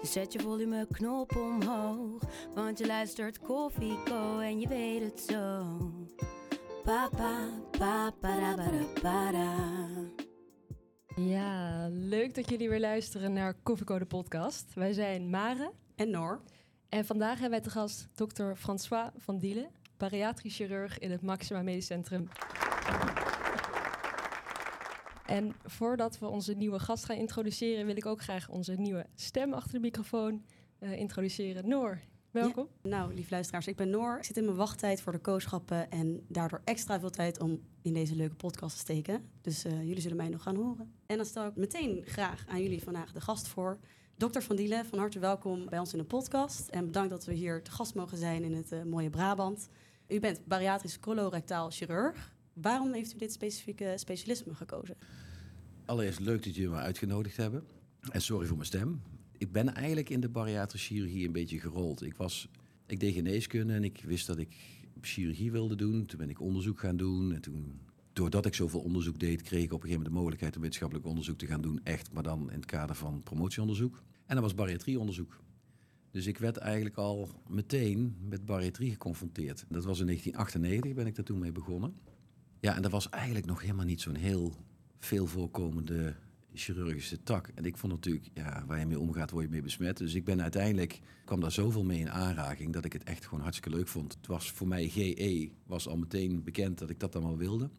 Dus zet je volumeknop omhoog. Want je luistert Koffieko en je weet het zo. Papa, papa, para, para, para. Ja, leuk dat jullie weer luisteren naar Koffieko de podcast. Wij zijn Mare En Noor. en vandaag hebben wij te gast dokter François van Dielen, bariatrisch chirurg in het Maxima Medisch Centrum. En voordat we onze nieuwe gast gaan introduceren, wil ik ook graag onze nieuwe stem achter de microfoon eh, introduceren. Noor, welkom. Nou, lief luisteraars, ik ben Noor. Ik zit in mijn wachttijd voor de kooschappen en daardoor extra veel tijd om in deze leuke podcast te steken. Dus eh, jullie zullen mij nog gaan horen. En dan stel ik meteen graag aan jullie vandaag de gast voor. Dokter Van Dielen, van harte welkom bij ons in de podcast. En bedankt dat we hier te gast mogen zijn in het eh, mooie Brabant. U bent bariatrisch colorectaal chirurg. Waarom heeft u dit specifieke specialisme gekozen? Allereerst leuk dat jullie me uitgenodigd hebben. En sorry voor mijn stem. Ik ben eigenlijk in de bariatrische chirurgie een beetje gerold. Ik, was, ik deed geneeskunde en ik wist dat ik chirurgie wilde doen. Toen ben ik onderzoek gaan doen. En toen, doordat ik zoveel onderzoek deed, kreeg ik op een gegeven moment de mogelijkheid om wetenschappelijk onderzoek te gaan doen. Echt, maar dan in het kader van promotieonderzoek. En dat was bariatrieonderzoek. Dus ik werd eigenlijk al meteen met bariatrie geconfronteerd. Dat was in 1998, ben ik daar toen mee begonnen. Ja, en dat was eigenlijk nog helemaal niet zo'n heel veel voorkomende chirurgische tak. En ik vond natuurlijk, ja, waar je mee omgaat, word je mee besmet. Dus ik ben uiteindelijk, kwam daar zoveel mee in aanraking dat ik het echt gewoon hartstikke leuk vond. Het was voor mij GE, was al meteen bekend dat ik dat allemaal wilde.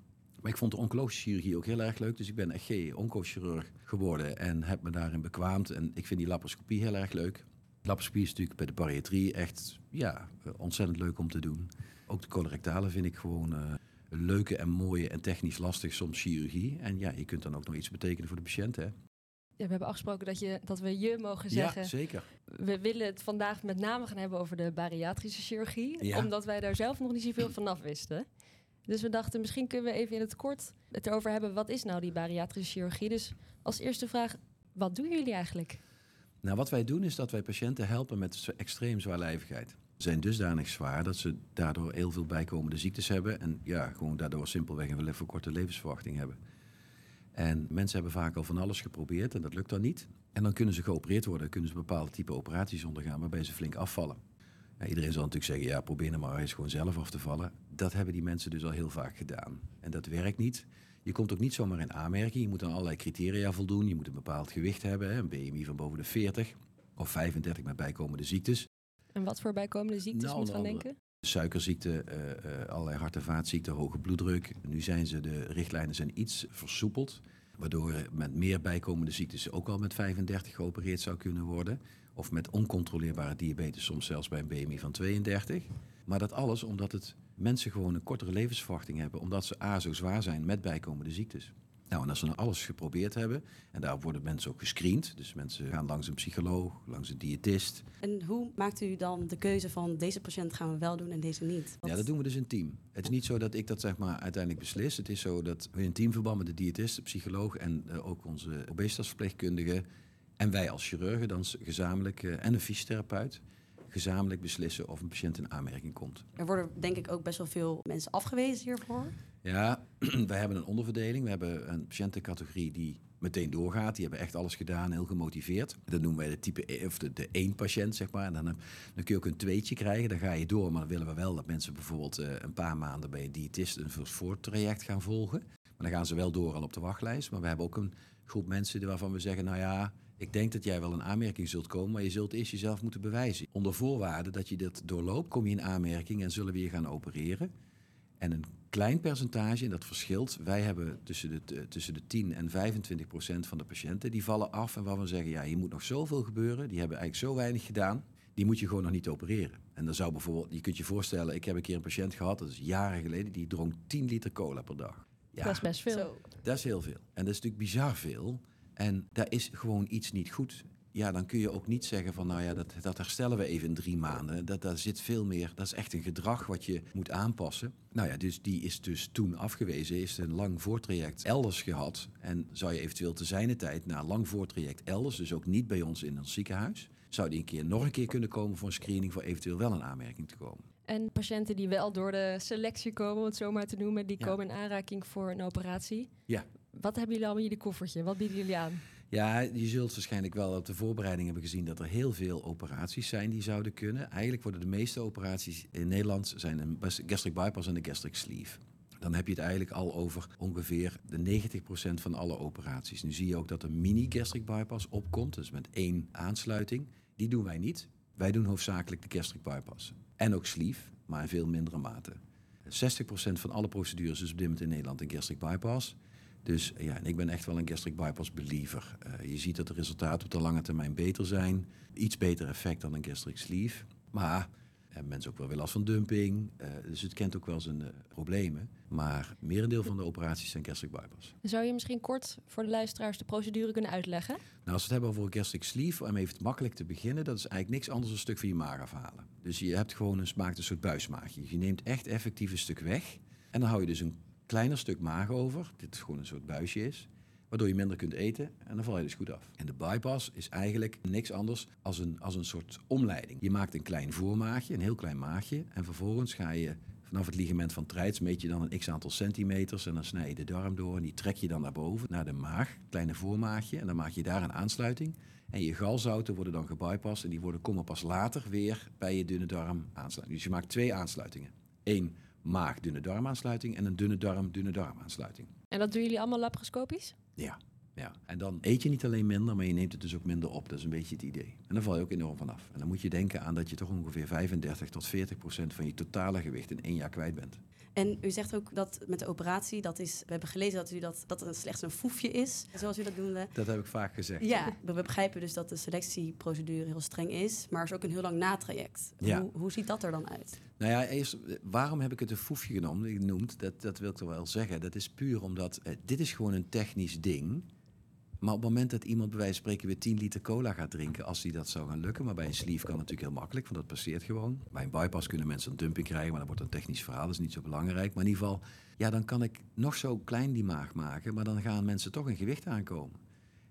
Maar ik vond de oncologische chirurgie ook heel erg leuk. Dus ik ben echt GE-oncochirurg geworden en heb me daarin bekwaamd. En ik vind die laparoscopie heel erg leuk. Laparoscopie is natuurlijk bij de bariatrie echt ja, ontzettend leuk om te doen. Ook de colorectale vind ik gewoon een leuke en mooie en technisch lastig soms chirurgie. En ja, je kunt dan ook nog iets betekenen voor de patiënt. Hè? Ja, we hebben afgesproken dat, je, dat we je mogen zeggen. Ja, zeker. We willen het vandaag met name gaan hebben over de bariatrische chirurgie. Ja. Omdat wij daar zelf nog niet zoveel vanaf wisten. Dus we dachten, misschien kunnen we even in het kort het erover hebben. Wat is nou die bariatrische chirurgie? Dus als eerste vraag, wat doen jullie eigenlijk? Nou, wat wij doen is dat wij patiënten helpen met extreem zwaarlijvigheid. Zijn dusdanig zwaar dat ze daardoor heel veel bijkomende ziektes hebben. En ja, gewoon daardoor simpelweg een verkorte levensverwachting hebben. En mensen hebben vaak al van alles geprobeerd en dat lukt dan niet. En dan kunnen ze geopereerd worden, kunnen ze bepaalde type operaties ondergaan waarbij ze flink afvallen. Iedereen zal natuurlijk zeggen, ja, probeer nou maar eens gewoon zelf af te vallen. Dat hebben die mensen dus al heel vaak gedaan. En dat werkt niet. Je komt ook niet zomaar in aanmerking. Je moet aan allerlei criteria voldoen. Je moet een bepaald gewicht hebben, een BMI van boven de 40 of 35 met bijkomende ziektes. En wat voor bijkomende ziektes Nou, moet gaan onder denken? Suikerziekte, uh, uh, allerlei hart- en vaatziekten, hoge bloeddruk. Nu zijn ze, de richtlijnen zijn iets versoepeld. Waardoor met meer bijkomende ziektes ook al met 35 geopereerd zou kunnen worden. Of met oncontroleerbare diabetes, soms zelfs bij een BMI van 32. Maar dat alles omdat het mensen gewoon een kortere levensverwachting hebben. Omdat ze A zo zwaar zijn met bijkomende ziektes. Nou, en als ze dan alles geprobeerd hebben, en daar worden mensen ook gescreend. Dus mensen gaan langs een psycholoog, langs een diëtist. En hoe maakt u dan de keuze van deze patiënt gaan we wel doen en deze niet? Wat- Ja, dat doen we dus in team. Het is niet zo dat ik dat zeg maar uiteindelijk beslis. Het is zo dat we in teamverband met de diëtist, de psycholoog en uh, ook onze obesitasverpleegkundige en wij als chirurgen dan gezamenlijk uh, en een fysiotherapeut gezamenlijk beslissen of een patiënt in aanmerking komt. Er worden denk ik ook best wel veel mensen afgewezen hiervoor. Ja, wij hebben een onderverdeling. We hebben een patiëntencategorie die meteen doorgaat. Die hebben echt alles gedaan, heel gemotiveerd. Dat noemen wij de type e, of de, de één patiënt, zeg maar. En dan, dan kun je ook een tweetje krijgen. Dan ga je door, maar dan willen we wel dat mensen bijvoorbeeld uh, een paar maanden bij een diëtist een voortraject gaan volgen. Maar dan gaan ze wel door al op de wachtlijst. Maar we hebben ook een groep mensen waarvan we zeggen, nou ja, ik denk dat jij wel in aanmerking zult komen, maar je zult eerst jezelf moeten bewijzen. Onder voorwaarde dat je dit doorloopt, kom je in aanmerking en zullen we je gaan opereren. En een klein percentage, en dat verschilt. Wij hebben tussen de, tussen de 10 en 25 procent van de patiënten die vallen af. En waarvan we zeggen, ja, hier moet nog zoveel gebeuren. Die hebben eigenlijk zo weinig gedaan. Die moet je gewoon nog niet opereren. En dan zou bijvoorbeeld, je kunt je voorstellen, ik heb een keer een patiënt gehad, dat is jaren geleden, die dronk 10 liter cola per dag. Ja, dat is best veel. Zo. Dat is heel veel. En dat is natuurlijk bizar veel. En daar is gewoon iets niet goed. Ja, dan kun je ook niet zeggen van, nou ja, dat, dat herstellen we even in drie maanden. Dat, daar zit veel meer, dat is echt een gedrag wat je moet aanpassen. Nou ja, dus die is dus toen afgewezen, heeft een lang voortraject elders gehad. En zou je eventueel te zijne tijd na een lang voortraject elders, dus ook niet bij ons in ons ziekenhuis, zou die een keer nog een keer kunnen komen voor een screening voor eventueel wel een aanmerking te komen. En patiënten die wel door de selectie komen, om het zo maar te noemen, die Ja. komen in aanraking voor een operatie. Ja. Wat hebben jullie allemaal in jullie koffertje? Wat bieden jullie aan? Ja, je zult waarschijnlijk wel op de voorbereiding hebben gezien dat er heel veel operaties zijn die zouden kunnen. Eigenlijk worden de meeste operaties in Nederland zijn een gastric bypass en een gastric sleeve. Dan heb je het eigenlijk al over ongeveer de 90% van alle operaties. Nu zie je ook dat er mini gastric bypass opkomt, dus met één aansluiting. Die doen wij niet. Wij doen hoofdzakelijk de gastric bypass. En ook sleeve, maar in veel mindere mate. 60% van alle procedures is op dit moment in Nederland een gastric bypass. Dus ja, en ik ben echt wel een gastric bypass believer. Eh, je ziet dat de resultaten op de lange termijn beter zijn. Iets beter effect dan een gastric sleeve. Maar hebben mensen ook wel weer last van dumping. eh, dus het kent ook wel zijn eh, problemen. Maar merendeel van de operaties zijn gastric bypass. Zou je misschien kort voor de luisteraars de procedure kunnen uitleggen? Nou, als we het hebben over een gastric sleeve, om even makkelijk te beginnen, dat is eigenlijk niks anders dan een stuk van je maag afhalen. Dus je hebt gewoon een een soort buismaagje. Je neemt echt effectief een stuk weg. En dan hou je dus een kleiner stuk maag over, dit gewoon een soort buisje is, waardoor je minder kunt eten en dan val je dus goed af. En de bypass is eigenlijk niks anders als een, als een soort omleiding. Je maakt een klein voormaagje, een heel klein maagje, en vervolgens ga je vanaf het ligament van Treits meet je dan een x aantal centimeters en dan snij je de darm door en die trek je dan naar boven, naar de maag, kleine voormaagje, en dan maak je daar een aansluiting. En je galzouten worden dan gebypast en die worden, komen pas later weer bij je dunne darm aansluiting. Dus je maakt twee aansluitingen. Eén maag-dunne darmaansluiting en een dunne darm-dunne darmaansluiting. En dat doen jullie allemaal laparoscopisch? Ja, ja. En dan eet je niet alleen minder, maar je neemt het dus ook minder op. Dat is een beetje het idee. En dan val je ook enorm vanaf. En dan moet je denken aan dat je toch ongeveer 35 tot 40 procent van je totale gewicht in één jaar kwijt bent. En u zegt ook dat met de operatie, dat is, we hebben gelezen dat u dat, dat het slechts een foefje is, zoals u dat noemde. Dat heb ik vaak gezegd. Ja, we begrijpen dus dat de selectieprocedure heel streng is, maar er is ook een heel lang natraject. Ja. Hoe, hoe ziet dat er dan uit? Nou ja, eerst, waarom heb ik het een foefje genoemd? genoemd? Dat, dat wil ik toch wel zeggen. Dat is puur omdat eh, dit is gewoon een technisch ding. Maar op het moment dat iemand bij wijze van spreken weer 10 liter cola gaat drinken, als die dat zou gaan lukken, maar bij een sleeve kan het natuurlijk heel makkelijk, want dat passeert gewoon. Bij een bypass kunnen mensen een dumping krijgen, maar dat wordt een technisch verhaal, dat is niet zo belangrijk. Maar in ieder geval, ja, dan kan ik nog zo klein die maag maken, maar dan gaan mensen toch in gewicht aankomen.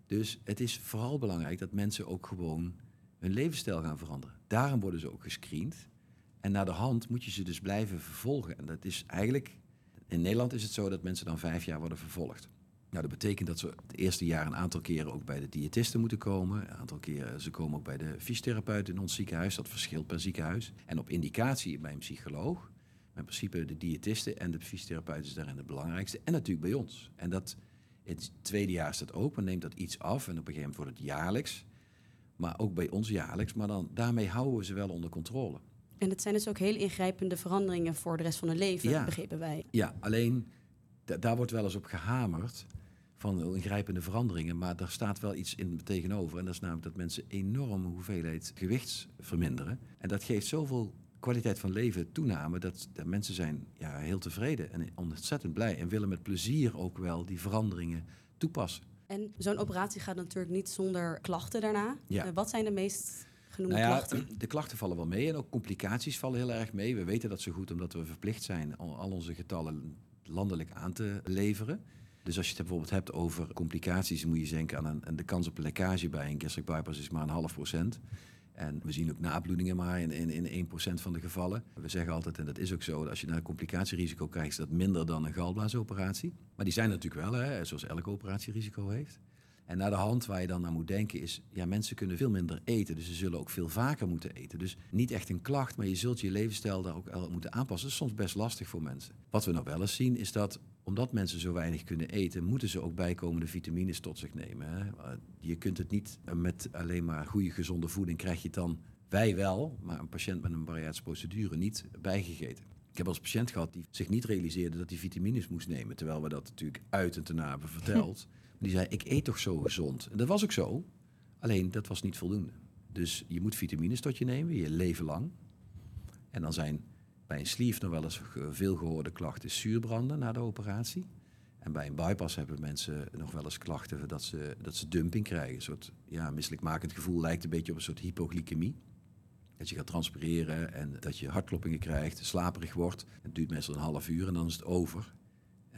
Dus het is vooral belangrijk dat mensen ook gewoon hun levensstijl gaan veranderen. Daarom worden ze ook gescreend. En naar de hand moet je ze dus blijven vervolgen. En dat is eigenlijk, in Nederland is het zo dat mensen dan vijf jaar worden vervolgd. Nou, dat betekent dat ze het eerste jaar een aantal keren ook bij de diëtisten moeten komen. Een aantal keren, ze komen ook bij de fysiotherapeut in ons ziekenhuis. Dat verschilt per ziekenhuis. En op indicatie bij een psycholoog. Maar in principe de diëtisten en de fysiotherapeut is daarin het belangrijkste. En natuurlijk bij ons. En dat, in het tweede jaar is dat ook, maar neemt dat iets af. En op een gegeven moment wordt het jaarlijks. Maar ook bij ons jaarlijks. Maar dan, daarmee houden we ze wel onder controle. En het zijn dus ook heel ingrijpende veranderingen voor de rest van hun leven, Ja. begrepen wij. Ja, alleen da- daar wordt wel eens op gehamerd van ingrijpende veranderingen. Maar daar staat wel iets in tegenover. En dat is namelijk dat mensen enorme hoeveelheid gewichts verminderen. En dat geeft zoveel kwaliteit van leven toename dat, dat mensen zijn ja, heel tevreden en ontzettend blij. En willen met plezier ook wel die veranderingen toepassen. En zo'n operatie gaat natuurlijk niet zonder klachten daarna. Ja. Eh, wat zijn de meest genoemde Nou ja, klachten? de klachten vallen wel mee en ook complicaties vallen heel erg mee. We weten dat zo goed omdat we verplicht zijn al, al onze getallen landelijk aan te leveren. Dus als je het bijvoorbeeld hebt over complicaties, moet je denken aan een, de kans op lekkage bij een gastric bypass is maar een half procent. En we zien ook nabloedingen maar in, in, in 1% van de gevallen. We zeggen altijd, en dat is ook zo, dat als je naar een complicatierisico krijgt, is dat minder dan een galblaasoperatie. Maar die zijn natuurlijk wel, hè, zoals elke operatie risico heeft. En naar de hand waar je dan aan moet denken is, ja, mensen kunnen veel minder eten. Dus ze zullen ook veel vaker moeten eten. Dus niet echt een klacht, maar je zult je levensstijl daar ook moeten aanpassen. Dat is soms best lastig voor mensen. Wat we nog wel eens zien is dat, omdat mensen zo weinig kunnen eten, moeten ze ook bijkomende vitamines tot zich nemen. Hè. Je kunt het niet eh, met alleen maar goede, gezonde voeding, krijg je het dan, wij wel, maar een patiënt met een bariatrische procedure niet bijgegeten. Ik heb als patiënt gehad die zich niet realiseerde dat hij vitamines moest nemen. Terwijl we dat natuurlijk uit en ten na hebben verteld. Die zei, ik eet toch zo gezond. En dat was ook zo. Alleen, dat was niet voldoende. Dus je moet vitamines tot je nemen, je leven lang. En dan zijn bij een sleeve nog wel eens veel gehoorde klachten zuurbranden na de operatie. En bij een bypass hebben mensen nog wel eens klachten dat ze, dat ze dumping krijgen. Een soort ja, misselijkmakend gevoel lijkt een beetje op een soort hypoglycemie. Dat je gaat transpireren en dat je hartkloppingen krijgt, slaperig wordt. Het duurt meestal een half uur en dan is het over.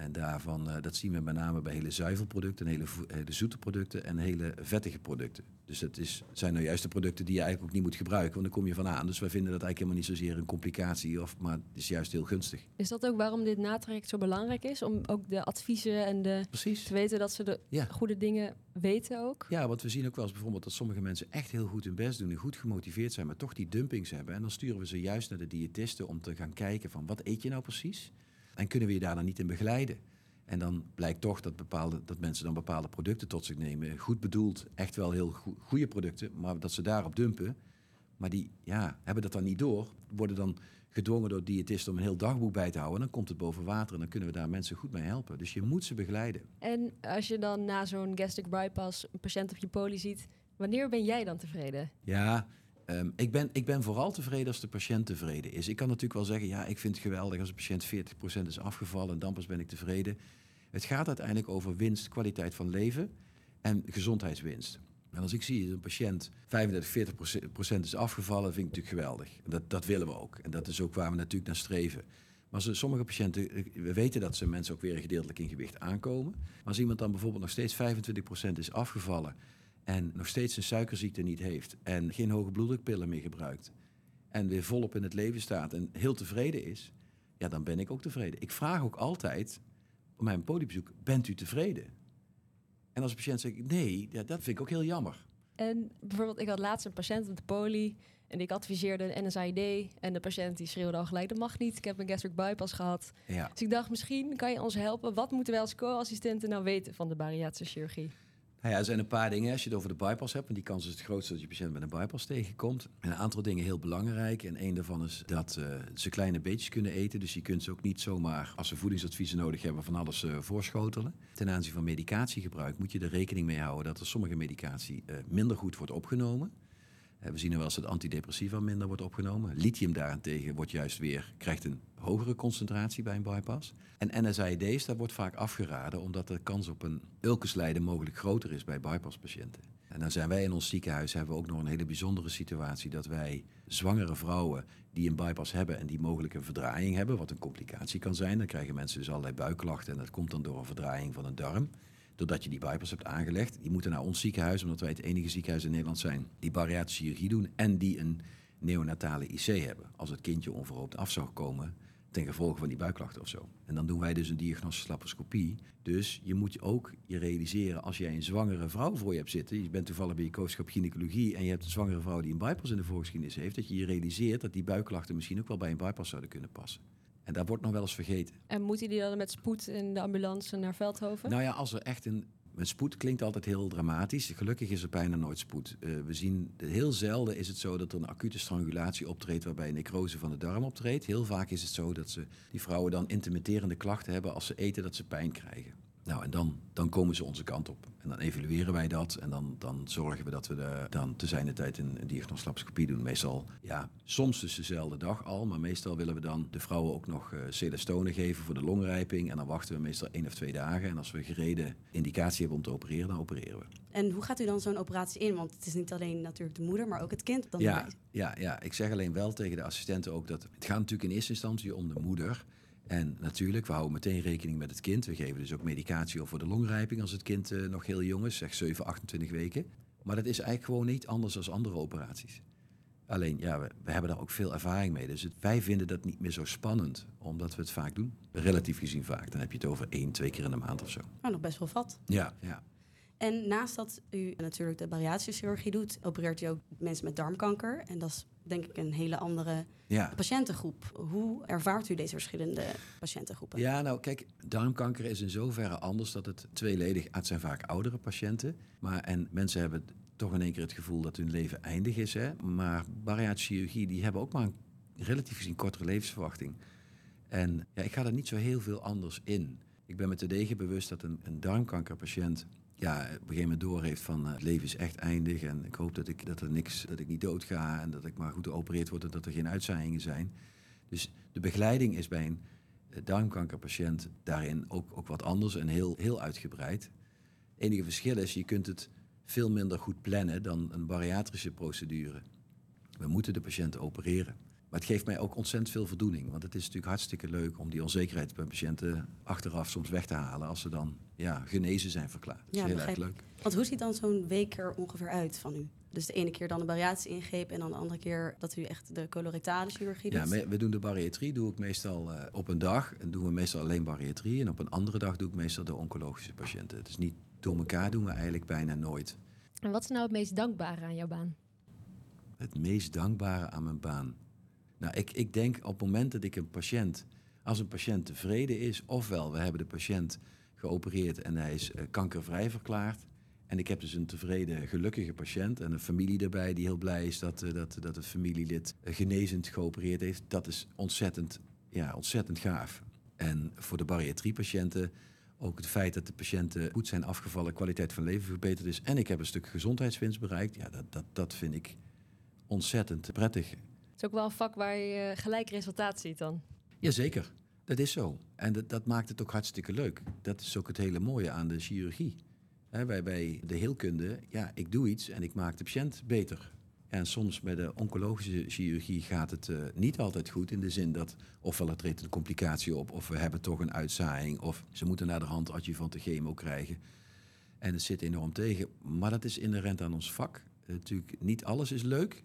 En daarvan, uh, dat zien we met name bij hele zuivelproducten, hele, hele zoete producten en hele vettige producten. Dus het is, zijn nou juist de producten die je eigenlijk ook niet moet gebruiken, want dan kom je van aan. Dus wij vinden dat eigenlijk helemaal niet zozeer een complicatie, of, maar het is juist heel gunstig. Is dat ook waarom dit natraject zo belangrijk is? Om ook de adviezen en de, Precies. te weten dat ze de Ja. goede dingen weten ook? Ja, want we zien ook wel eens bijvoorbeeld dat sommige mensen echt heel goed hun best doen en goed gemotiveerd zijn, maar toch die dumpings hebben. En dan sturen we ze juist naar de diëtisten om te gaan kijken van wat eet je nou precies? En kunnen we je daar dan niet in begeleiden? En dan blijkt toch dat, bepaalde, dat mensen dan bepaalde producten tot zich nemen. Goed bedoeld, echt wel heel goe- goede producten, maar dat ze daarop dumpen. Maar die ja, hebben dat dan niet door. Worden dan gedwongen door diëtisten om een heel dagboek bij te houden. En dan komt het boven water en dan kunnen we daar mensen goed mee helpen. Dus je moet ze begeleiden. En als je dan na zo'n gastric bypass een patiënt op je poli ziet, wanneer ben jij dan tevreden? Ja, ehm, ik, ben, ik ben vooral tevreden als de patiënt tevreden is. Ik kan natuurlijk wel zeggen, ja, ik vind het geweldig als een patiënt 40% is afgevallen en dan pas ben ik tevreden. Het gaat uiteindelijk over winst, kwaliteit van leven en gezondheidswinst. En als ik zie dat een patiënt 35, 40 procent is afgevallen, vind ik natuurlijk geweldig. Dat, dat willen we ook. En dat is ook waar we natuurlijk naar streven. Maar sommige patiënten, eh, we weten dat ze mensen ook weer gedeeltelijk in gewicht aankomen. Maar als iemand dan bijvoorbeeld nog steeds 25 procent is afgevallen en nog steeds een suikerziekte niet heeft en geen hoge bloeddrukpillen meer gebruikt en weer volop in het leven staat en heel tevreden is, ja, dan ben ik ook tevreden. Ik vraag ook altijd op mijn podiumbezoek, bent u tevreden? En als een patiënt zegt nee, ja, dat vind ik ook heel jammer. En bijvoorbeeld, ik had laatst een patiënt op de poli en ik adviseerde een NSAID. En de patiënt die schreeuwde al gelijk, dat mag niet, ik heb een gastric bypass gehad. Ja. Dus ik dacht, misschien kan je ons helpen. Wat moeten wij als co-assistenten nou weten van de bariatrische chirurgie? Nou ja, er zijn een paar dingen. Als je het over de bypass hebt, want die kans is het grootste dat je patiënt met een bypass tegenkomt. En een aantal dingen heel belangrijk. En een daarvan is dat eh, ze kleine beetjes kunnen eten. Dus je kunt ze ook niet zomaar, als ze voedingsadviezen nodig hebben, van alles eh, voorschotelen. Ten aanzien van medicatiegebruik moet je er rekening mee houden dat er sommige medicatie eh, minder goed wordt opgenomen. We zien wel eens dat antidepressiva minder wordt opgenomen. Lithium daarentegen wordt juist weer, krijgt een hogere concentratie bij een bypass. En NSAID's, daar wordt vaak afgeraden omdat de kans op een ulcuslijde mogelijk groter is bij bypasspatiënten. En dan zijn wij in ons ziekenhuis hebben we ook nog een hele bijzondere situatie dat wij zwangere vrouwen die een bypass hebben en die mogelijk een verdraaiing hebben, wat een complicatie kan zijn. Dan krijgen mensen dus allerlei buikklachten en dat komt dan door een verdraaiing van een darm doordat je die bypass hebt aangelegd. Die moeten naar ons ziekenhuis, omdat wij het enige ziekenhuis in Nederland zijn die bariatrische chirurgie doen en die een neonatale IC hebben. Als het kindje onverhoopt af zou komen ten gevolge van die buikklachten of zo. En dan doen wij dus een diagnostische laparoscopie. Dus je moet ook je realiseren als jij een zwangere vrouw voor je hebt zitten. Je bent toevallig bij je kooschap gynaecologie en je hebt een zwangere vrouw die een bypass in de voorgeschiedenis heeft. Dat je je realiseert dat die buikklachten misschien ook wel bij een bypass zouden kunnen passen. En dat wordt nog wel eens vergeten. En moeten die dan met spoed in de ambulance naar Veldhoven? Nou ja, als er echt een. Een spoed klinkt altijd heel dramatisch. Gelukkig is er bijna nooit spoed. Eh, we zien heel zelden is het zo dat er een acute strangulatie optreedt waarbij een necrose van de darm optreedt. Heel vaak is het zo dat ze, die vrouwen dan intermitterende klachten hebben als ze eten dat ze pijn krijgen. Nou, en dan, dan komen ze onze kant op. En dan evalueren wij dat. En dan, dan zorgen we dat we de, dan te zijn de tijd een, een doen. Meestal, ja, soms dus dezelfde dag al. Maar meestal willen we dan de vrouwen ook nog celestone geven voor de longrijping. En dan wachten we meestal één of twee dagen. En als we gereden indicatie hebben om te opereren, dan opereren we. En hoe gaat u dan zo'n operatie in? Want het is niet alleen natuurlijk de moeder, maar ook het kind. Dan Ja, erbij. ja, ja, ik zeg alleen wel tegen de assistenten ook dat het gaat natuurlijk in eerste instantie om de moeder. En natuurlijk, we houden meteen rekening met het kind. We geven dus ook medicatie voor de longrijping als het kind eh, nog heel jong is, zeg 7, 28 weken. Maar dat is eigenlijk gewoon niet anders dan andere operaties. Alleen, ja, we, we hebben daar ook veel ervaring mee. Dus het- wij vinden dat niet meer zo spannend, omdat we het vaak doen. Relatief gezien vaak. Dan heb je het over één, twee keer in de maand of zo. Nou, nog best wel vat. Ja, ja. En naast dat u natuurlijk de bariatrische chirurgie doet, opereert u ook mensen met darmkanker. En dat is denk ik een hele andere ja. patiëntengroep. Hoe ervaart u deze verschillende patiëntengroepen? Ja, nou kijk, darmkanker is in zoverre anders dat het tweeledig... Het zijn vaak oudere patiënten. Maar, en mensen hebben toch in één keer het gevoel dat hun leven eindig is. Hè? Maar bariatrische chirurgie, die hebben ook maar een relatief gezien kortere levensverwachting. En ja, ik ga er niet zo heel veel anders in. Ik ben me te degen bewust dat een, een darmkankerpatiënt ja, op een gegeven moment doorheeft van eh, het leven is echt eindig. En ik hoop dat ik, dat er niks, dat ik niet doodga en dat ik maar goed geopereerd word en dat er geen uitzaaiingen zijn. Dus de begeleiding is bij een de darmkankerpatiënt daarin ook, ook wat anders en heel, heel uitgebreid. Het enige verschil is, je kunt het veel minder goed plannen dan een bariatrische procedure. We moeten de patiënt opereren. Maar het geeft mij ook ontzettend veel voldoening. Want het is natuurlijk hartstikke leuk om die onzekerheid bij patiënten achteraf soms weg te halen. Als ze dan ja, genezen zijn verklaard. Dat is Ja, heel erg leuk. Want hoe ziet dan zo'n week er ongeveer uit van u? Dus de ene keer dan een bariatrische ingreep en dan de andere keer dat u echt de colorectale chirurgie Ja, doet. me- we doen de bariatrie doe ik meestal eh, op een dag. En doen we meestal alleen bariatrie. En op een andere dag doe ik meestal de oncologische patiënten. Het is niet door elkaar doen we eigenlijk bijna nooit. En wat is nou het meest dankbare aan jouw baan? Het meest dankbare aan mijn baan. Nou, ik, ik denk op het moment dat ik een patiënt, als een patiënt tevreden is, ofwel we hebben de patiënt geopereerd en hij is eh, kankervrij verklaard. En ik heb dus een tevreden, gelukkige patiënt en een familie erbij die heel blij is dat, eh, dat, dat het familielid eh, genezend geopereerd heeft. Dat is ontzettend, ja, ontzettend gaaf. En voor de bariatriepatiënten ook het feit dat de patiënten goed zijn afgevallen, kwaliteit van leven verbeterd is. En ik heb een stuk gezondheidswinst bereikt. Ja, dat, dat, dat vind ik ontzettend prettig. Het is ook wel een vak waar je eh, gelijk resultaat ziet dan. Jazeker, dat is zo. En dat, dat maakt het ook hartstikke leuk. Dat is ook het hele mooie aan de chirurgie. Hè, bij, bij de heelkunde, ja, ik doe iets en ik maak de patiënt beter. En soms bij de oncologische chirurgie gaat het eh, niet altijd goed. In de zin dat ofwel er treedt een complicatie op, of we hebben toch een uitzaaiing, of ze moeten naar de hand adjuvante chemo krijgen. En het zit enorm tegen. Maar dat is inherent aan ons vak. Eh, natuurlijk, niet alles is leuk.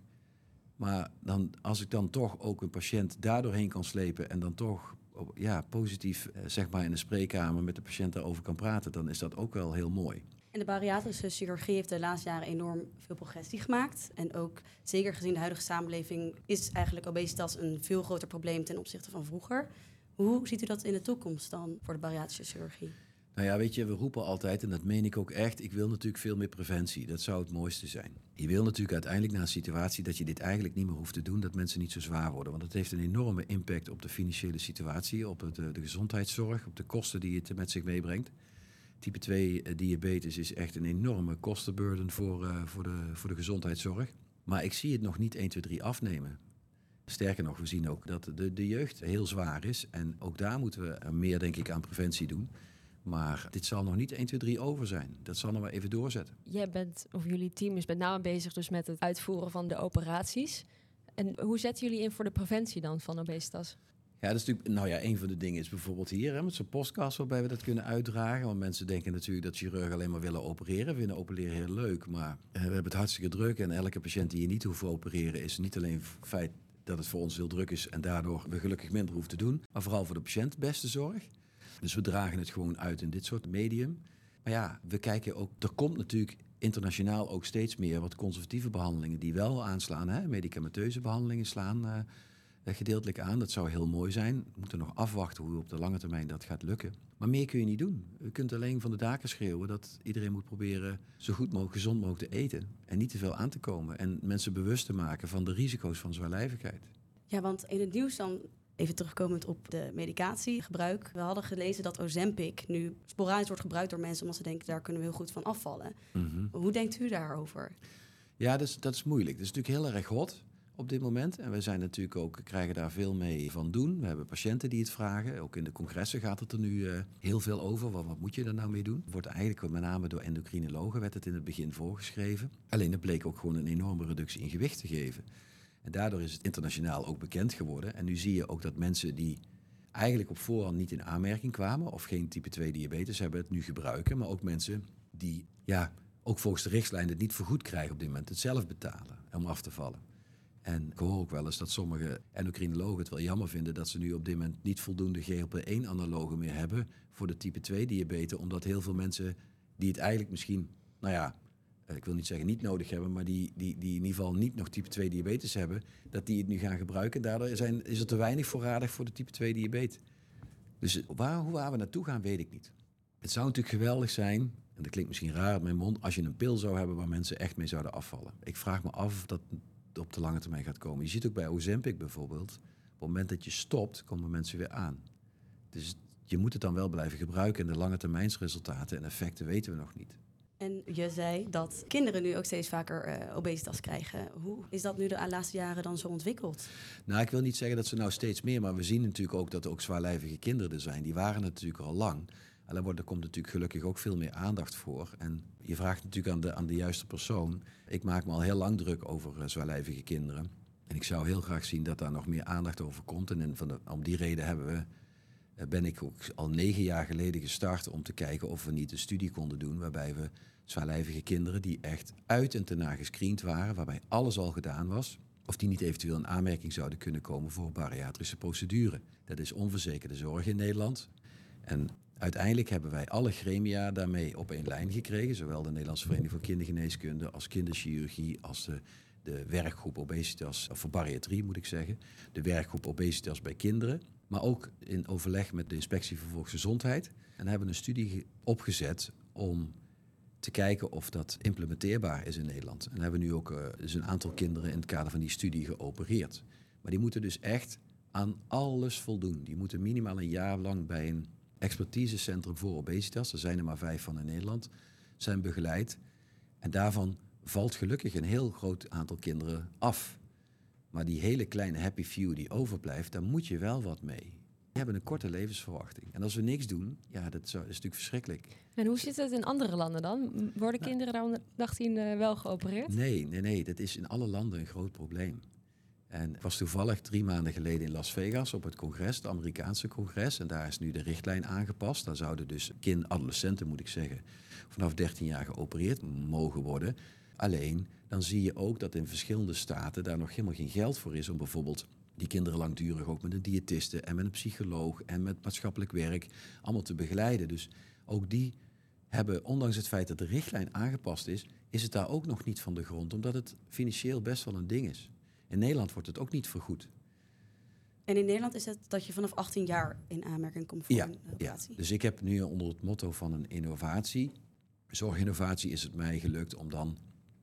Maar dan, als ik dan toch ook een patiënt daardoorheen kan slepen en dan toch ja, positief eh, zeg maar in de spreekkamer met de patiënt daarover kan praten, dan is dat ook wel heel mooi. En de bariatrische chirurgie heeft de laatste jaren enorm veel progressie gemaakt. En ook zeker gezien de huidige samenleving is eigenlijk obesitas een veel groter probleem ten opzichte van vroeger. Hoe ziet u dat in de toekomst dan voor de bariatrische chirurgie? Nou ja, weet je, we roepen altijd, en dat meen ik ook echt, ik wil natuurlijk veel meer preventie. Dat zou het mooiste zijn. Je wil natuurlijk uiteindelijk naar een situatie dat je dit eigenlijk niet meer hoeft te doen, dat mensen niet zo zwaar worden. Want het heeft een enorme impact op de financiële situatie, op het, eh, de gezondheidszorg, op de kosten die het met zich meebrengt. Type 2 eh, diabetes is echt een enorme kostenburden voor, eh, voor, de, voor de gezondheidszorg. Maar ik zie het nog niet 1, 2, 3 afnemen. Sterker nog, we zien ook dat de, de jeugd heel zwaar is. En ook daar moeten we er meer, denk ik, aan preventie doen. Maar dit zal nog niet 1, 2, 3 over zijn. Dat zal nog wel even doorzetten. Jij bent, of jullie team is met name bezig dus met het uitvoeren van de operaties. En hoe zetten jullie in voor de preventie dan van obesitas? Ja, dat is natuurlijk, nou ja, een van de dingen is bijvoorbeeld hier hè, met zo'n podcast waarbij we dat kunnen uitdragen. Want mensen denken natuurlijk dat chirurgen alleen maar willen opereren. We vinden opereren heel leuk, maar eh, we hebben het hartstikke druk. En elke patiënt die je niet hoeft te opereren is niet alleen feit dat het voor ons heel druk is en daardoor we gelukkig minder hoeven te doen. Maar vooral voor de patiënt beste zorg. Dus we dragen het gewoon uit in dit soort medium. Maar ja, we kijken ook, er komt natuurlijk internationaal ook steeds meer wat conservatieve behandelingen die wel aanslaan. Hè? Medicamenteuze behandelingen slaan eh, gedeeltelijk aan. Dat zou heel mooi zijn. We moeten nog afwachten hoe op de lange termijn dat gaat lukken. Maar meer kun je niet doen. Je kunt alleen van de daken schreeuwen dat iedereen moet proberen zo goed mogelijk, gezond mogelijk te eten. En niet te veel aan te komen. En mensen bewust te maken van de risico's van zwaarlijvigheid. Ja, want in het nieuws dan, even terugkomend op de medicatiegebruik. We hadden gelezen dat Ozempic nu sporadisch wordt gebruikt door mensen... omdat ze denken, daar kunnen we heel goed van afvallen. Mhm. Hoe denkt u daarover? Ja, dat is, dat is moeilijk. Dat is natuurlijk heel erg hot op dit moment. En we zijn natuurlijk ook, krijgen daar veel mee van doen. We hebben patiënten die het vragen. Ook in de congressen gaat het er nu eh, heel veel over. Wat, wat moet je er nou mee doen? Wordt eigenlijk met name door endocrinologen werd het in het begin voorgeschreven. Alleen het bleek ook gewoon een enorme reductie in gewicht te geven. En daardoor is het internationaal ook bekend geworden. En nu zie je ook dat mensen die eigenlijk op voorhand niet in aanmerking kwamen... of geen type 2 diabetes hebben het nu gebruiken. Maar ook mensen die ja, ook volgens de richtlijn het niet vergoed krijgen op dit moment... het zelf betalen om af te vallen. En ik hoor ook wel eens dat sommige endocrinologen het wel jammer vinden... dat ze nu op dit moment niet voldoende GLP-1-analogen meer hebben... voor de type 2 diabetes. Omdat heel veel mensen die het eigenlijk misschien... nou ja, ik wil niet zeggen niet nodig hebben... maar die, die, die in ieder geval niet nog type 2 diabetes hebben... dat die het nu gaan gebruiken. Daardoor zijn, is er te weinig voorradig voor de type 2 diabetes. Dus waar, waar we naartoe gaan, weet ik niet. Het zou natuurlijk geweldig zijn, en dat klinkt misschien raar uit mijn mond... als je een pil zou hebben waar mensen echt mee zouden afvallen. Ik vraag me af of dat op de lange termijn gaat komen. Je ziet ook bij Ozempic bijvoorbeeld... op het moment dat je stopt, komen mensen weer aan. Dus je moet het dan wel blijven gebruiken... en de lange termijnsresultaten en effecten weten we nog niet. En je zei dat kinderen nu ook steeds vaker eh, obesitas krijgen. Hoe is dat nu de laatste jaren dan zo ontwikkeld? Nou, ik wil niet zeggen dat ze nou steeds meer, maar we zien natuurlijk ook dat er ook zwaarlijvige kinderen er zijn. Die waren natuurlijk al lang. En daar wordt- er komt natuurlijk gelukkig ook veel meer aandacht voor. En je vraagt natuurlijk aan de, aan de juiste persoon. Ik maak me al heel lang druk over eh, zwaarlijvige kinderen. En ik zou heel graag zien dat daar nog meer aandacht over komt. En van om die reden hebben we, ben ik ook al negen jaar geleden gestart om te kijken of we niet een studie konden doen waarbij we zwaarlijvige kinderen die echt uit en ten gescreend waren, waarbij alles al gedaan was, of die niet eventueel in aanmerking zouden kunnen komen voor bariatrische procedure. Dat is onverzekerde zorg in Nederland. En uiteindelijk hebben wij alle gremia daarmee op één lijn gekregen, zowel de Nederlandse Vereniging voor Kindergeneeskunde als kinderchirurgie, als de, de werkgroep obesitas, of voor bariatrie moet ik zeggen, de werkgroep obesitas bij kinderen, maar ook in overleg met de Inspectie voor Volksgezondheid. En hebben een studie ge- opgezet om te kijken of dat implementeerbaar is in Nederland. En hebben nu ook eh, dus een aantal kinderen in het kader van die studie geopereerd. Maar die moeten dus echt aan alles voldoen. Die moeten minimaal een jaar lang bij een expertisecentrum voor obesitas, er zijn er maar vijf van in Nederland, zijn begeleid. En daarvan valt gelukkig een heel groot aantal kinderen af. Maar die hele kleine happy few die overblijft, daar moet je wel wat mee. Die hebben een korte levensverwachting. En als we niks doen, ja, dat is, dat is natuurlijk verschrikkelijk. En hoe zit het in andere landen dan? Worden Nou. kinderen dan dag 10 eh, wel geopereerd? Nee, nee, nee. Dat is in alle landen een groot probleem. En ik was toevallig drie maanden geleden in Las Vegas op het congres, het Amerikaanse congres. En daar is nu de richtlijn aangepast. Daar zouden dus kind, adolescenten moet ik zeggen, vanaf 13 jaar geopereerd mogen worden. Alleen, dan zie je ook dat in verschillende staten daar nog helemaal geen geld voor is om bijvoorbeeld die kinderen langdurig ook met een diëtiste en met een psycholoog en met maatschappelijk werk allemaal te begeleiden. Dus ook die hebben, ondanks het feit dat de richtlijn aangepast is, is het daar ook nog niet van de grond, omdat het financieel best wel een ding is. In Nederland wordt het ook niet vergoed. En in Nederland is het dat je vanaf 18 jaar in aanmerking komt voor Ja, een Ja, operatie. dus ik heb nu onder het motto van een innovatie, zorginnovatie, is het mij gelukt om dan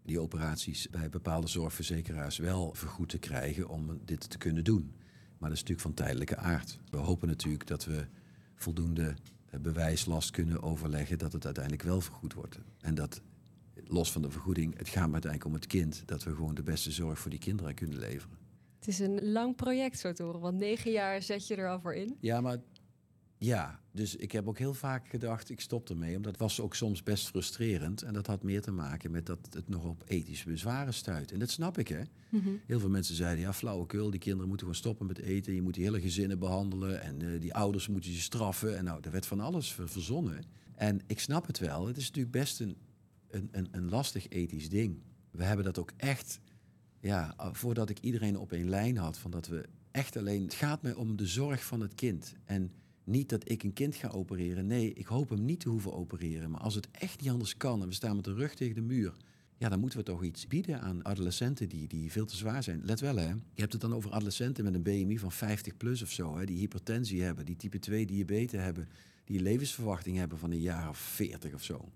die operaties bij bepaalde zorgverzekeraars wel vergoed te krijgen om dit te kunnen doen. Maar dat is natuurlijk van tijdelijke aard. We hopen natuurlijk dat we voldoende eh, bewijslast kunnen overleggen dat het uiteindelijk wel vergoed wordt. En dat los van de vergoeding, het gaat me uiteindelijk om het kind, dat we gewoon de beste zorg voor die kinderen kunnen leveren. Het is een lang project zo te horen, want negen jaar zet je er al voor in. Ja, maar ja, dus ik heb ook heel vaak gedacht, ik stop ermee. Omdat was ook soms best frustrerend. En dat had meer te maken met dat het nog op ethische bezwaren stuit. En dat snap ik, hè. Heel veel mensen zeiden, ja, flauwekul, die kinderen moeten gewoon stoppen met eten. Je moet die hele gezinnen behandelen en eh, die ouders moeten je straffen. En nou, er werd van alles ver- verzonnen. En ik snap het wel, het is natuurlijk best een, een, een, een lastig ethisch ding. We hebben dat ook echt, ja, voordat ik iedereen op één lijn had, van dat we echt alleen, het gaat mij om de zorg van het kind. En niet dat ik een kind ga opereren. Nee, ik hoop hem niet te hoeven opereren. Maar als het echt niet anders kan en we staan met de rug tegen de muur, ja, dan moeten we toch iets bieden aan adolescenten die, die veel te zwaar zijn. Let wel, hè. Je hebt het dan over adolescenten met een BMI van 50 plus of zo, hè, die hypertensie hebben, die type 2 diabetes hebben, die levensverwachting hebben van een jaar of 40 of zo.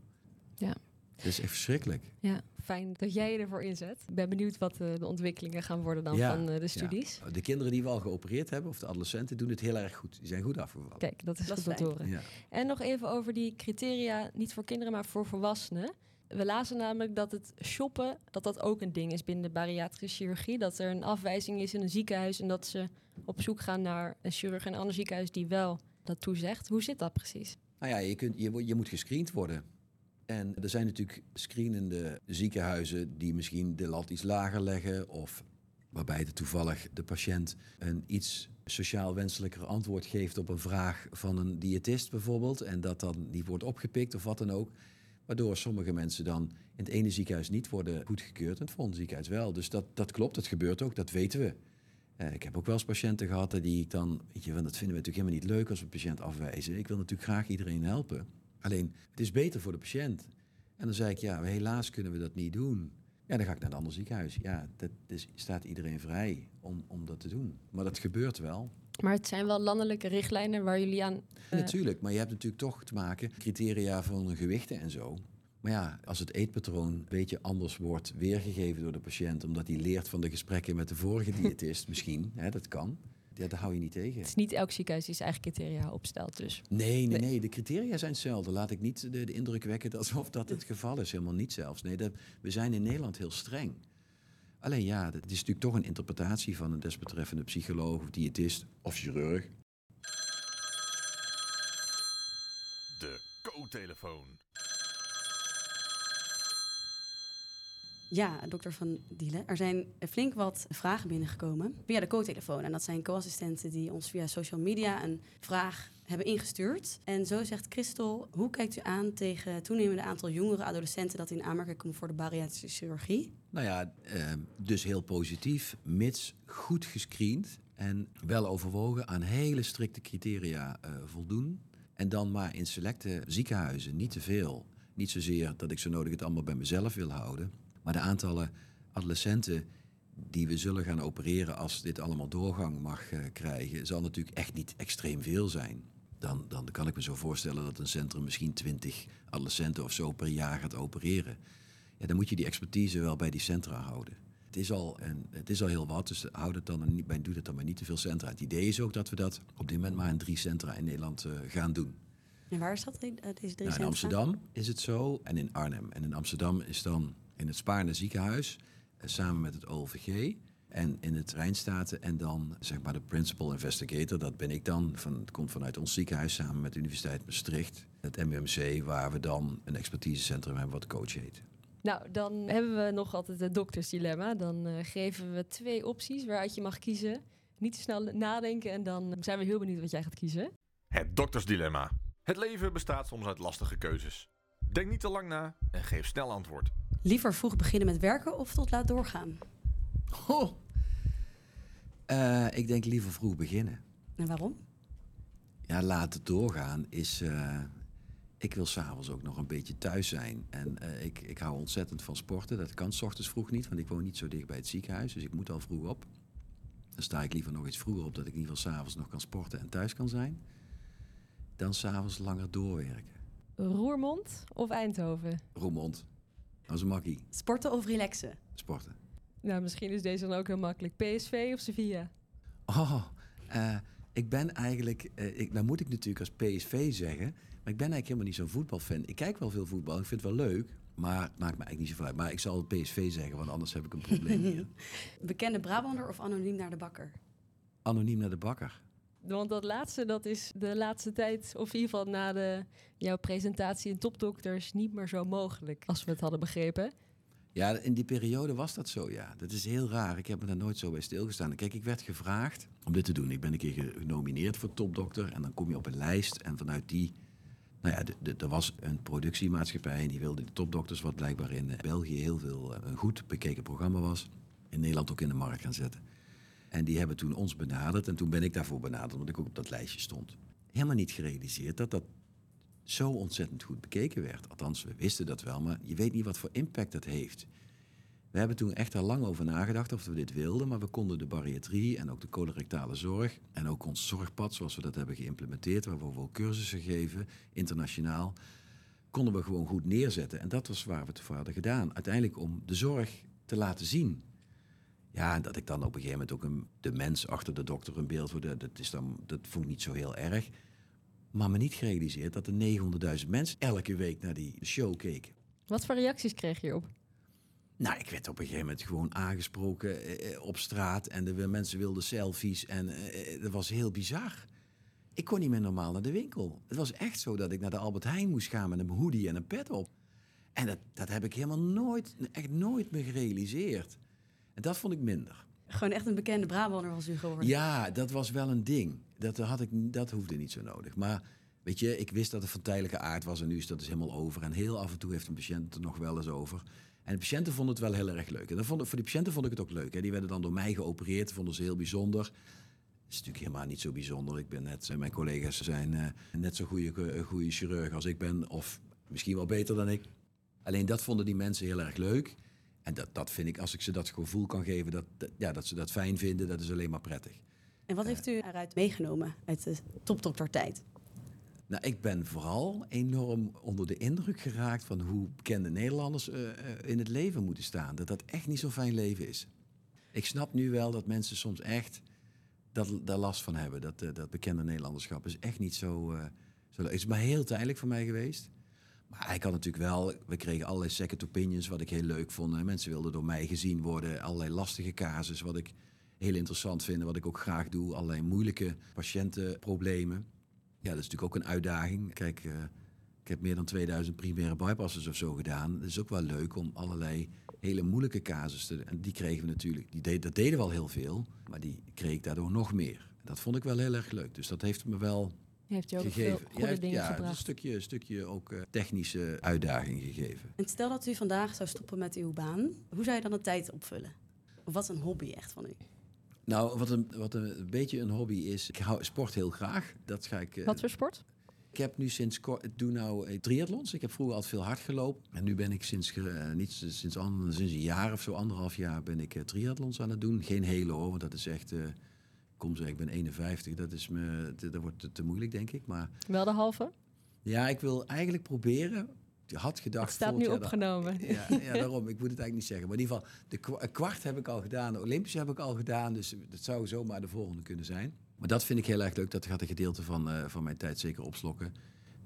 Ja. Dat is echt verschrikkelijk. Ja, fijn dat jij je ervoor inzet. Ik ben benieuwd wat eh, de ontwikkelingen gaan worden dan Ja, van eh, de ja. studies. De kinderen die we al geopereerd hebben, of de adolescenten, doen het heel erg goed. Die zijn goed afgevallen. Kijk, dat is Dat goed te horen. Ja. En nog even over die criteria, niet voor kinderen, maar voor volwassenen. We lazen namelijk dat het shoppen, dat dat ook een ding is binnen de bariatrische chirurgie. Dat er een afwijzing is in een ziekenhuis en dat ze op zoek gaan naar een chirurg in een ander ziekenhuis die wel dat toezegt. Hoe zit dat precies? Nou ja, je, kunt, je moet gescreend worden. En er zijn natuurlijk screenende ziekenhuizen die misschien de lat iets lager leggen. Of waarbij de toevallig de patiënt een iets sociaal wenselijker antwoord geeft op een vraag van een diëtist bijvoorbeeld. En dat dan niet wordt opgepikt of wat dan ook. Waardoor sommige mensen dan in het ene ziekenhuis niet worden goedgekeurd en het volgende ziekenhuis wel. Dus dat, dat klopt, dat gebeurt ook, dat weten we. Eh, ik heb ook wel eens patiënten gehad eh, die ik dan, weet je, dat vinden we natuurlijk helemaal niet leuk als we een patiënt afwijzen. Ik wil natuurlijk graag iedereen helpen. Alleen, het is beter voor de patiënt. En dan zei ik, ja, helaas kunnen we dat niet doen. Ja, dan ga ik naar een ander ziekenhuis. Ja, dat is, staat iedereen vrij om, om dat te doen. Maar dat gebeurt wel. Maar het zijn wel landelijke richtlijnen waar jullie aan... eh, Natuurlijk, maar je hebt natuurlijk toch te maken criteria voor een gewichten en zo. Maar ja, als het eetpatroon een beetje anders wordt weergegeven door de patiënt, omdat hij leert van de gesprekken met de vorige diëtist, misschien, hè, dat kan. Ja, daar hou je niet tegen. Het is niet elk ziekenhuis die zijn eigen criteria opstelt, dus. Nee, nee, Nee. De criteria zijn hetzelfde. Laat ik niet de, de indruk wekken alsof dat het geval is. Helemaal niet zelfs. Nee, dat, we zijn in Nederland heel streng. Alleen ja, het is natuurlijk toch een interpretatie van een desbetreffende psycholoog of diëtist of chirurg. De co-telefoon. Ja, dokter Van Dielen. Er zijn flink wat vragen binnengekomen via de co-telefoon. En dat zijn co-assistenten die ons via social media een vraag hebben ingestuurd. En zo zegt Christel, hoe kijkt u aan tegen het toenemende aantal jongere adolescenten dat in aanmerking komt voor de bariatrische chirurgie? Nou ja, eh, dus heel positief, mits goed gescreend en wel overwogen aan hele strikte criteria eh, voldoen. En dan maar in selecte ziekenhuizen, niet te veel. Niet zozeer dat ik zo nodig het allemaal bij mezelf wil houden. Maar de aantallen adolescenten die we zullen gaan opereren als dit allemaal doorgang mag eh, krijgen, zal natuurlijk echt niet extreem veel zijn. Dan, dan kan ik me zo voorstellen dat een centrum misschien 20 adolescenten of zo per jaar gaat opereren. Ja, dan moet je die expertise wel bij die centra houden. Het is al, het is al heel wat, dus houd het dan niet, bij- doe het dan maar niet te veel centra. Het idee is ook dat we dat op dit moment maar in drie centra in Nederland eh, gaan doen. En waar is dat, eh, deze drie Nou, in centra? Amsterdam is het zo en in Arnhem. En in Amsterdam is dan in het Spaarne ziekenhuis eh, samen met het OLVG. En in het Rijnstaten en dan zeg maar de principal investigator, dat ben ik dan. Van, het komt vanuit ons ziekenhuis samen met de Universiteit Maastricht. Het MUMC, waar we dan een expertisecentrum hebben wat coach heet. Nou, dan hebben we nog altijd het doktersdilemma. Dan eh, geven we twee opties waaruit je mag kiezen. Niet te snel nadenken en dan zijn we heel benieuwd wat jij gaat kiezen. Het doktersdilemma. Het leven bestaat soms uit lastige keuzes. Denk niet te lang na en geef snel antwoord. Liever vroeg beginnen met werken of tot laat doorgaan? Oh. Eh, ik denk liever vroeg beginnen. En waarom? Ja, laten doorgaan is. eh, ik wil s'avonds ook nog een beetje thuis zijn. En eh, ik, ik hou ontzettend van sporten. Dat kan s ochtends vroeg niet, want ik woon niet zo dicht bij het ziekenhuis. Dus ik moet al vroeg op. Dan sta ik liever nog iets vroeger op, dat ik in ieder geval s'avonds nog kan sporten en thuis kan zijn. Dan s'avonds langer doorwerken. Roermond of Eindhoven? Roermond. Dat is een makkie. Sporten of relaxen? Sporten. Nou, misschien is deze dan ook heel makkelijk. PSV of Sevilla? Oh, eh, ik ben eigenlijk, eh, ik, nou moet ik natuurlijk als PSV zeggen, maar ik ben eigenlijk helemaal niet zo'n voetbalfan. Ik kijk wel veel voetbal, ik vind het wel leuk, maar het maakt me eigenlijk niet zoveel uit. Maar ik zal PSV zeggen, want anders heb ik een probleem hier. Bekende Brabander of anoniem naar de bakker? Anoniem naar de bakker. Want dat laatste, dat is de laatste tijd, of in ieder geval na de, jouw presentatie in Topdokters, niet meer zo mogelijk, als we het hadden begrepen. Ja, in die periode was dat zo, ja. Dat is heel raar. Ik heb me daar nooit zo bij stilgestaan. Kijk, ik werd gevraagd om dit te doen. Ik ben een keer genomineerd voor topdokter. En dan kom je op een lijst. En vanuit die... Nou ja, er was een productiemaatschappij... en die wilde de topdokters, wat blijkbaar in eh, België heel veel eh, een goed bekeken programma was... in Nederland ook in de markt gaan zetten. En die hebben toen ons benaderd. En toen ben ik daarvoor benaderd, omdat ik ook op dat lijstje stond. Helemaal niet gerealiseerd dat dat zo ontzettend goed bekeken werd. Althans, we wisten dat wel, maar je weet niet wat voor impact dat heeft. We hebben toen echt al lang over nagedacht of we dit wilden, maar we konden de bariatrie en ook de colorectale zorg en ook ons zorgpad, zoals we dat hebben geïmplementeerd, waar we ook cursussen geven, internationaal, konden we gewoon goed neerzetten. En dat was waar we het voor hadden gedaan. Uiteindelijk om de zorg te laten zien. Ja, en dat ik dan op een gegeven moment ook een, de mens achter de dokter een beeld word, dat, is dan, dat vond ik niet zo heel erg. Maar me niet gerealiseerd dat er 900.000 mensen elke week naar die show keken. Wat voor reacties kreeg je hierop? Nou, ik werd op een gegeven moment gewoon aangesproken eh, eh, op straat. En de mensen wilden selfies. En eh, dat was heel bizar. Ik kon niet meer normaal naar de winkel. Het was echt zo dat ik naar de Albert Heijn moest gaan met een hoodie en een pet op. En dat, dat heb ik helemaal nooit, echt nooit meer gerealiseerd. En dat vond ik minder. Gewoon echt een bekende Brabander was u geworden. Ja, dat was wel een ding. Dat, had ik, dat hoefde niet zo nodig. Maar weet je, ik wist dat het van tijdelijke aard was en nu is dat dus helemaal over. En heel af en toe heeft een patiënt het er nog wel eens over. En de patiënten vonden het wel heel erg leuk. En dat vond, voor die patiënten vond ik het ook leuk. Hè. Die werden dan door mij geopereerd, vonden ze heel bijzonder. Dat is natuurlijk helemaal niet zo bijzonder. Ik ben net, mijn collega's zijn eh, net zo goede, goede chirurg als ik ben. Of misschien wel beter dan ik. Alleen dat vonden die mensen heel erg leuk. En dat, dat vind ik, als ik ze dat gevoel kan geven, dat, dat- ja, dat ze dat fijn vinden, dat is alleen maar prettig. En wat heeft u eruit meegenomen uit de topdoktertijd? Nou, ik ben vooral enorm onder de indruk geraakt van hoe bekende Nederlanders eh, eh, in het leven moeten staan. Dat dat echt niet zo'n fijn leven is. Ik snap nu wel dat mensen soms echt dat, daar last van hebben. Dat, eh, dat bekende Nederlanderschap is echt niet zo, zo. Het is maar heel tijdelijk voor mij geweest. Maar ik had natuurlijk wel, we kregen allerlei second opinions, wat ik heel leuk vond. En Mensen wilden door mij gezien worden. Allerlei lastige casus, wat ik heel interessant vind. Wat ik ook graag doe. Allerlei moeilijke patiëntenproblemen. Ja, dat is natuurlijk ook een uitdaging. Kijk, eh, ik heb meer dan 2000 primaire bypasses of zo gedaan. Het is ook wel leuk om allerlei hele moeilijke casussen. En die kregen we natuurlijk. Die dat deden we al heel veel. Maar die kreeg ik daardoor nog meer. Dat vond ik wel heel erg leuk. Dus dat heeft me wel Heeft je ook gegeven. veel goede dingen ja, een gebracht. stukje, een stukje ook eh, technische uitdaging gegeven. En stel dat u vandaag zou stoppen met uw baan, hoe zou je dan de tijd opvullen? Of wat is een hobby echt van u? Nou, wat een, wat een, beetje een hobby is, ik hou sport heel graag. Dat ga ik. eh, Wat voor sport? Ik heb nu sinds kort, ik doe nou eh, triathlons. Ik heb vroeger altijd veel hard gelopen. En nu ben ik sinds, niet sinds, sinds, an- sinds een jaar of zo, anderhalf jaar, ben ik eh, triathlons aan het doen. Geen hele hoor, want dat is echt, eh kom zeg, ik ben 51. Dat is me, dat wordt te, te moeilijk, denk ik. Maar Wel de halve? ja, ik wil eigenlijk proberen. Had gedacht. Het staat nu opgenomen. ja, ja, daarom. Ik moet het eigenlijk niet zeggen. Maar in ieder geval, de kwart heb ik al gedaan. De Olympische heb ik al gedaan. Dus dat zou zomaar de volgende kunnen zijn. Maar dat vind ik heel erg leuk. Dat gaat een gedeelte van, eh, van mijn tijd zeker opslokken.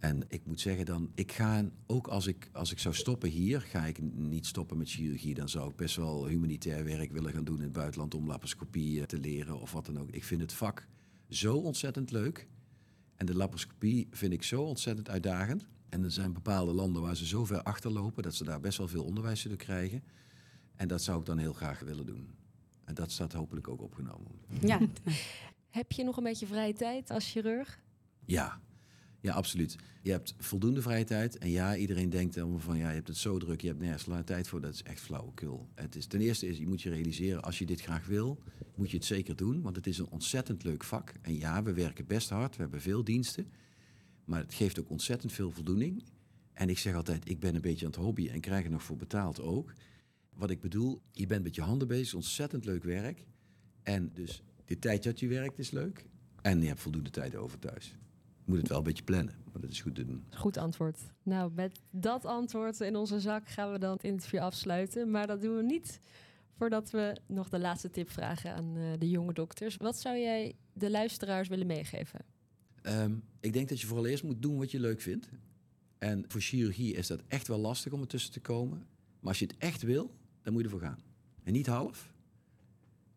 En ik moet zeggen dan, ik ga ook als ik, als ik zou stoppen hier, ga ik niet stoppen met chirurgie. Dan zou ik best wel humanitair werk willen gaan doen in het buitenland om laparoscopie eh, te leren of wat dan ook. Ik vind het vak zo ontzettend leuk. En de laparoscopie vind ik zo ontzettend uitdagend. En er zijn bepaalde landen waar ze zo ver achterlopen dat ze daar best wel veel onderwijs zullen krijgen. En dat zou ik dan heel graag willen doen. En dat staat hopelijk ook opgenomen. Ja, Heb je nog een beetje vrije tijd als chirurg? Ja, ja, absoluut. Je hebt voldoende vrije tijd. En ja, iedereen denkt dan van ja, je hebt het zo druk, je hebt nergens la- tijd voor. Dat is echt flauwekul. Het is, ten eerste is, je moet je realiseren, als je dit graag wil, moet je het zeker doen. Want het is een ontzettend leuk vak. En ja, we werken best hard, we hebben veel diensten. Maar het geeft ook ontzettend veel voldoening. En ik zeg altijd, ik ben een beetje aan het hobby en krijg er nog voor betaald ook. Wat ik bedoel, je bent met je handen bezig, ontzettend leuk werk. En dus de tijd dat je werkt is leuk. En je hebt voldoende tijd over thuis. Je moet het wel een beetje plannen, maar dat is goed te doen. Goed antwoord. Nou, met dat antwoord in onze zak gaan we dan het interview afsluiten. Maar dat doen we niet voordat we nog de laatste tip vragen aan eh, de jonge dokters. Wat zou jij de luisteraars willen meegeven? Ehm, ik denk dat je vooral eerst moet doen wat je leuk vindt. En voor chirurgie is dat echt wel lastig om ertussen te komen. Maar als je het echt wil, dan moet je ervoor gaan. En niet half.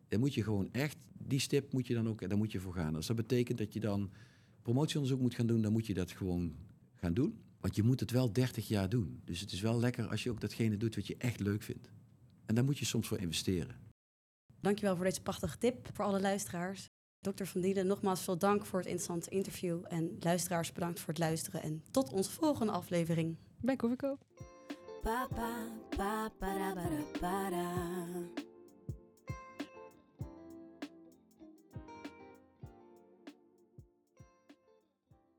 Dan moet je gewoon echt, die stip moet je dan ook, daar moet je voor gaan. Als dat betekent dat je dan promotieonderzoek moet gaan doen, dan moet je dat gewoon gaan doen. Want je moet het wel 30 jaar doen. Dus het is wel lekker als je ook datgene doet wat je echt leuk vindt. En daar moet je soms voor investeren. dankjewel voor deze prachtige tip voor alle luisteraars. Dokter Van Dielen, nogmaals veel dank voor het interessante interview. En luisteraars, bedankt voor het luisteren. En tot onze volgende aflevering. Bij Koffieko. Pa, pa, pa, para, para, para.